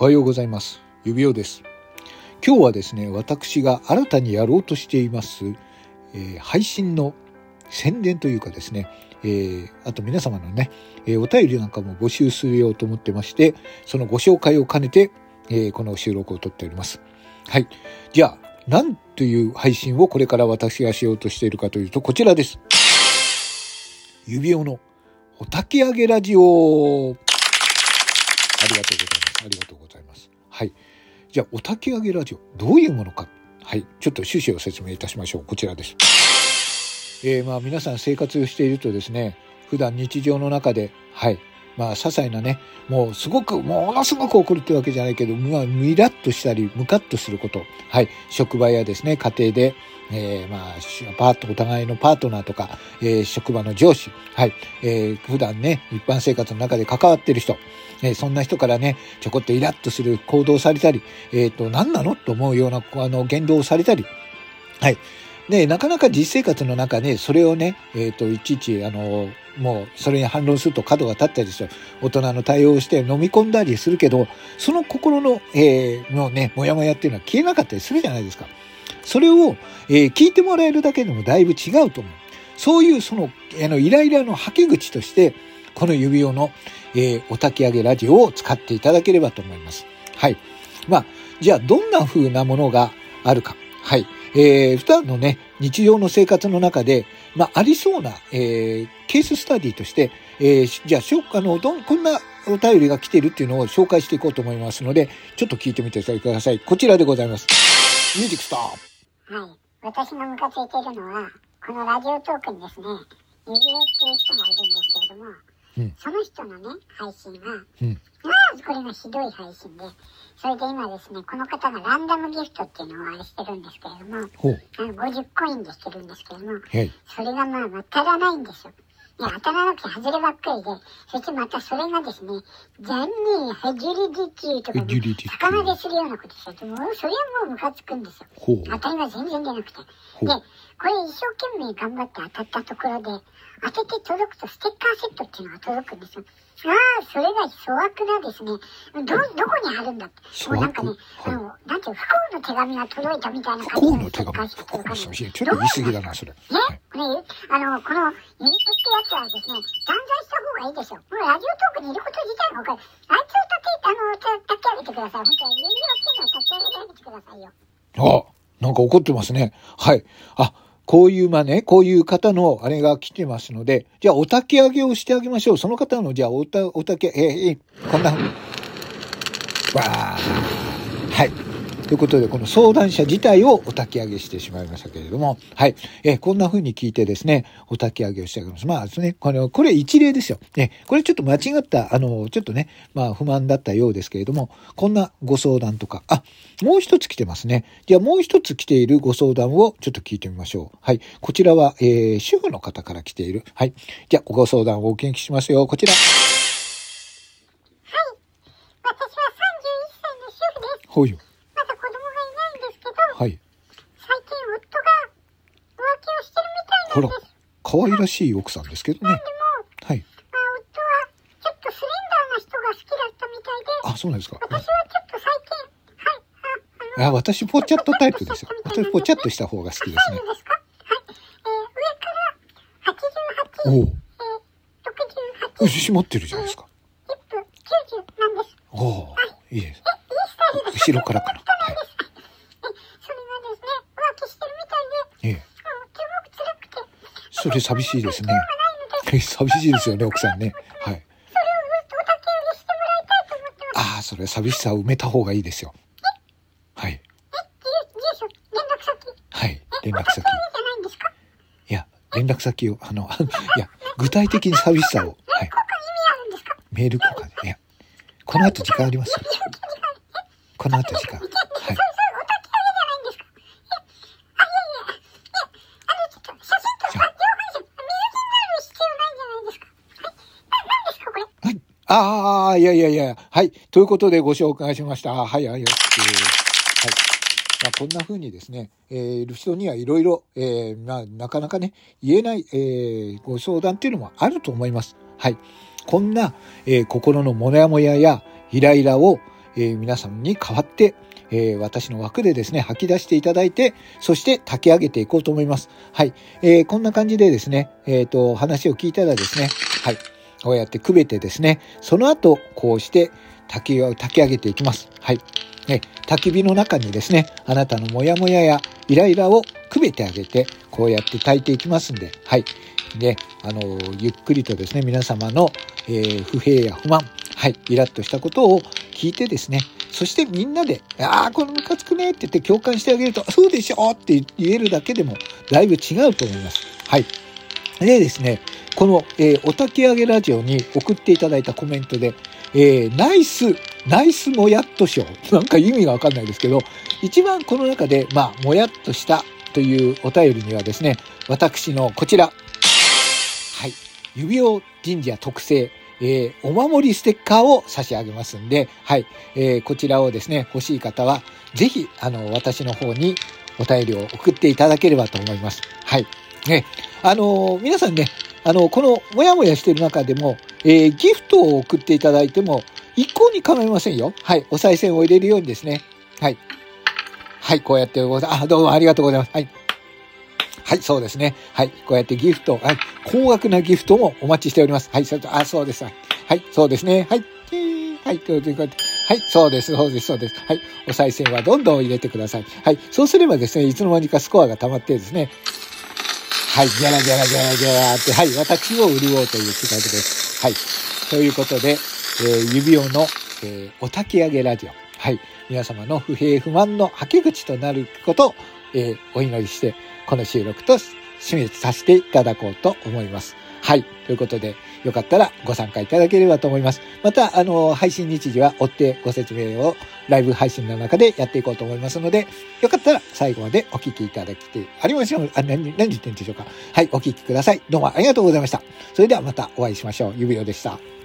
おはようございます。指輪です。今日はですね、私が新たにやろうとしています、えー配信の宣伝というかですね、えーあと皆様のね、えーお便りなんかも募集するようと思ってまして、そのご紹介を兼ねて、えーこの収録を撮っております。はい。じゃあ、何という配信をこれから私がしようとしているかというと、こちらです。指輪のお焚き上げラジオありがとうございます。ありがとうございます。はい。じゃあ、お焚き上げラジオ、どういうものか。はい。ちょっと趣旨を説明いたしましょう。こちらです。えー、まあ、皆さん生活をしているとですね、普段日常の中で、はい。まあ、些細なね、もうすごく、ものすごく怒るってわけじゃないけど、まあ、ミラッとしたり、ムカッとすること。はい。職場やですね、家庭で、えー、まあ、パート、お互いのパートナーとか、えー職場の上司、はい。えー普段ね、一般生活の中で関わってる人、えーそんな人からね、ちょこっとイラッとする行動をされたり、えっ、と、何なの？と思うような、あの、言動をされたり、はい。で、なかなか実生活の中で、それをね、えっ、と、いちいち、あの、もう、それに反論すると角が立ったりですよ。大人の対応をして飲み込んだりするけど、その心の、えーのね、もやもやっていうのは消えなかったりするじゃないですか。それを、えー聞いてもらえるだけでもだいぶ違うと思う。そういう、その、あの、イライラの吐き口として、この指輪の、えーお焚き上げラジオを使っていただければと思います。はい。まあ、じゃあ、どんな風なものがあるか。はい。えー、普段のね、日常の生活の中で、まあ、ありそうな、えー、ケーススタディとして、えーじゃあ、しょあの、どん、こんなお便りが来てるっていうのを紹介していこうと思いますので、ちょっと聞いてみてください。こちらでございます。ミュージックスターはい。私がムカついているのは、このラジオトークにですね、ゆりえっていう人がいるんですけれども、その人のね、配信が、うん。まあ、これがひどい配信で、それで今ですね、この方がランダムギフトっていうのをあれしてるんですけれども。あの50コインでしてるんですけれども、はい。それがまあ当たらないんですよ。いや、当たらなくて外ればっかりで、そしてまたそれがですね、残念、ヘジュリディティとか、ヘジュリディティ魚でするようなことされて、もうそれはもうムカつくんですよ。当たりは全然出なくて。で、これ一生懸命頑張って当たったところで、当てて届くとステッカーセットっていうのが届くんですよ。ああ、それが粗悪なですね、ど、どこにあるんだって。もうなんかね、はいあの、なんていう、不幸の手紙が届いたみたいな不感じ幸の手紙？不幸の手紙。ちょっと言い過ぎだな、それ。ね、これ、あの、この、ユニテってやつはですね、断罪した方がいいですよ。もうラジオトークにいること自体が分かる。あいつを立て、あの、た立ち上げてください。本当に、ユニテっていうのを立ち上げてくださいよ。あ、なんか怒ってますね。はい。あ、こういう、まあね、こういう方のあれが来てますので、じゃあお焚き上げをしてあげましょう。その方の、じゃあおた、お焚き、えーえーこんな、わあ。はい。ということで、この相談者自体をお焚き上げしてしまいましたけれども、はい。えーこんな風に聞いてですね、お焚き上げをしてあげます。まあですね、これ、これ一例ですよ。ね、これちょっと間違った、あの、ちょっとね、まあ不満だったようですけれども、こんなご相談とか、あ、もう一つ来てますね。じゃあもう一つ来ているご相談をちょっと聞いてみましょう。はい。こちらは、えー、主婦の方から来ている。はい。じゃあご相談をお聞きしますよ。こちら。私は31歳の主婦です。ほいよ。まだ子供がいないんですけど、はい。最近夫が浮気をしてるみたほら可愛らしい奥さんですけどね。はい。ちょっとスレンダーな人が好きだったみたいで、あ、そうなんですか。私はちょっと最近、はい、あ、あ私、ぽちゃっとタイプですよ。私、ぽちゃっとした方が好きですねサイズ。ですか？はい。えー、上から88、おお。えー、68、牛持ってるじゃないですか。ヒップ90なんです。おお。いいです。後ろからかな。はい。え、それがですね、浮気してるみたいで、ええ。もうすごく辛くて、それ寂しいですね。寂しいですよね、奥さんね。はい。ああ、それ寂しさを埋めた方がいいですよ。はい。はい。連絡先。いや、連絡先を、あの、いや、具体的に寂しさを、はい。メール交換で。いや、この後時間ありますよ。この後時間。はい。それ、それ、お焚き上げじゃないんですかえ、あ、いやいや、え、あの、ちょっと、写真とか、上半身、水着になる必要ないんじゃないですかはい。な、なんですかこれ。はい。ああ、いやいやいや、はい。ということでご紹介しました。はい、はい、はい。まあ、こんな風にですね、えーいる人にはいろいろ、えーまあ、なかなかね、言えない、えーご相談っていうのもあると思います。はい。こんな、えー心のモヤモヤやイライラを、えー、皆さんに代わって、えー、私の枠でですね、吐き出していただいて、そして炊き上げていこうと思います。はい。えー、こんな感じでですね、えっ、ー、と、話を聞いたらですね、はい。こうやってくべてですね、その後、こうして炊き、炊き上げていきます。はい。ね、焚き火の中にですね、あなたのモヤモヤやイライラをくべてあげて、こうやって炊いていきますんで、はい。で、あの、ゆっくりとですね、皆様の、えー、不平や不満、はい、イラッとしたことを聞いてですね、そしてみんなで、ああ、このムカつくねって言って共感してあげると、そうでしょって言えるだけでもだいぶ違うと思います。はい。でですね、この、えー、おたき上げラジオに送っていただいたコメントで、えー、ナイス、ナイスもやっと賞。なんか意味がわかんないですけど、一番この中で、まあ、もやっとしたというお便りにはですね、私のこちら、はい、指輪神社特製、えー、お守りステッカーを差し上げますんで、はい、えー、こちらをですね、欲しい方は、ぜひ、あの、私の方にお便りを送っていただければと思います。はい。ね、あの、皆さんね、あの、このもやもやしてる中でも、えー、ギフトを送っていただいても、一向に構いませんよ。はい。お賽銭を入れるようにですね。はい。はい、こうやってござ。あ、どうもありがとうございます。はい。はい、そうですね。はい、こうやってギフト、はい、高額なギフトもお待ちしております。はい、それと、あ、そうです。はい、そうですね。はい、はい、こうやって、はい、そうです、そうです、そうです。はい、お賽銭はどんどん入れてください。はい、そうすればですね、いつの間にかスコアが溜まってですね、はい、ギャラギャラギャラギャラって、はい、私を潤うという企画です。はい。ということで、えー、指輪の、えー、お焚き上げラジオ。はい。皆様の不平不満の吐き口となることを、えー、お祈りして、この収録と締めさせていただこうと思います。はい。ということで、よかったらご参加いただければと思います。また、あの、配信日時は追ってご説明をライブ配信の中でやっていこうと思いますので、よかったら最後までお聞きいただきて、ありましょう。あ、何、何言ってんでしょうか。はい、お聞きください。どうもありがとうございました。それではまたお会いしましょう。指輪でした。